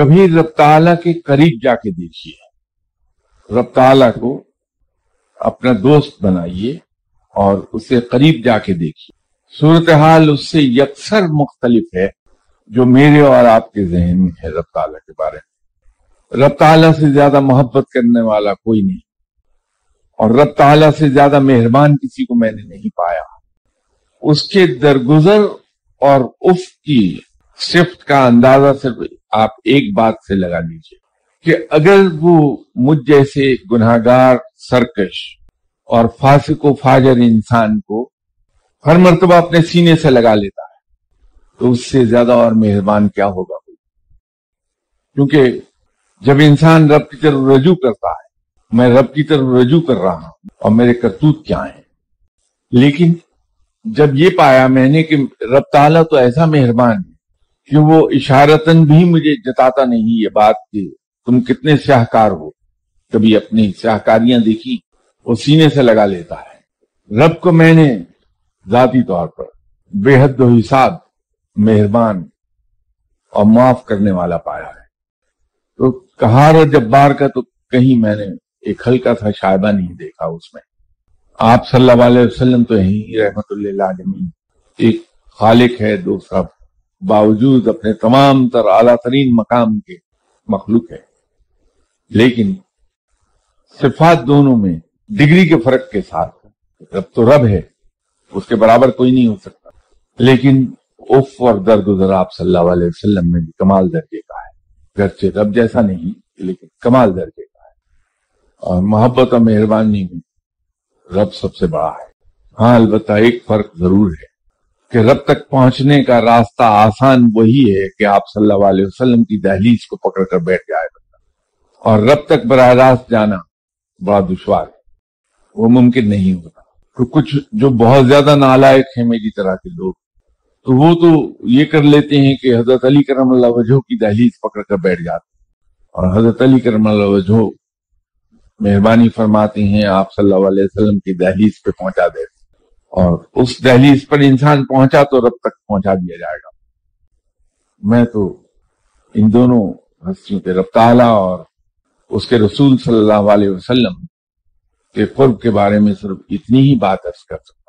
کبھی رب تعالیٰ کے قریب جا کے دیکھیے۔ رب تعالیٰ کو اپنا دوست بنائیے اور اسے قریب جا کے دیکھیے۔ صورتحال اس سے یکسر مختلف ہے جو میرے اور آپ کے ذہن میں ہے رب تعالیٰ کے بارے میں۔ رب تعالیٰ سے زیادہ محبت کرنے والا کوئی نہیں۔ اور رب تعالیٰ سے زیادہ مہربان کسی کو میں نے نہیں پایا۔ اس کے درگزر اور اف کی صفت کا اندازہ صرف آپ ایک بات سے لگا لیجیے کہ اگر وہ مجھ جیسے گناہ گار سرکش اور فاسق و فاجر انسان کو ہر مرتبہ اپنے سینے سے لگا لیتا ہے، تو اس سے زیادہ اور مہربان کیا ہوگا؟ کیونکہ جب انسان رب کی طرف رجوع کرتا ہے، میں رب کی طرف رجوع کر رہا ہوں اور میرے کرتوت کیا ہیں؟ لیکن جب یہ پایا میں نے کہ رب تعالیٰ تو ایسا مہربان ہے کہ وہ اشارتن بھی مجھے جتاتا نہیں یہ بات کہ تم کتنے سیاہکار ہو۔ کبھی اپنی سیاہکاریاں دیکھی وہ سینے سے لگا لیتا ہے۔ رب کو میں نے ذاتی طور پر بے حد و حساب مہربان اور معاف کرنے والا پایا ہے۔ تو کہار اور جبار کا تو کہیں میں نے ایک ہلکا تھا شائبہ نہیں دیکھا اس میں۔ آپ صلی اللہ علیہ وسلم تو یہی رحمت اللہ ایک خالق ہے دوسرا باوجود اپنے تمام تر اعلیٰ ترین مقام کے مخلوق ہے لیکن صفات دونوں میں ڈگری کے فرق کے ساتھ رب تو رب ہے، اس کے برابر کوئی نہیں ہو سکتا۔ لیکن اف اور درگزر آپ صلی اللہ علیہ وسلم میں بھی کمال درجے کا ہے۔ گرچہ رب جیسا نہیں، لیکن کمال درجے کا ہے۔ اور محبت اور مہربانی میں رب سب سے بڑا ہے۔ ہاں البتہ ایک فرق ضرور ہے۔ کہ رب تک پہنچنے کا راستہ آسان وہی ہے کہ آپ صلی اللہ علیہ وسلم کی دہلیز کو پکڑ کر بیٹھ جائے بندہ۔ اور رب تک براہ راست جانا بڑا دشوار ہے۔ وہ ممکن نہیں ہوتا۔ تو کچھ جو بہت زیادہ نالائق ہیں میری طرح کے لوگ، تو وہ تو یہ کر لیتے ہیں کہ حضرت علی کرم اللہ وجہ کی دہلیز پکڑ کر بیٹھ جاتے اور حضرت علی کرم اللہ وجہ مہربانی فرماتے ہیں آپ صلی اللہ علیہ وسلم کی دہلیز پہ پہنچا دیتے اور اس دہلیز پر انسان پہنچا تو رب تک پہنچا دیا جائے گا۔ میں تو ان دونوں ہستیوں کے رب تعالیٰ اور اس کے رسول صلی اللہ علیہ وسلم کے قرب کے بارے میں صرف اتنی ہی بات ارض کر سکتا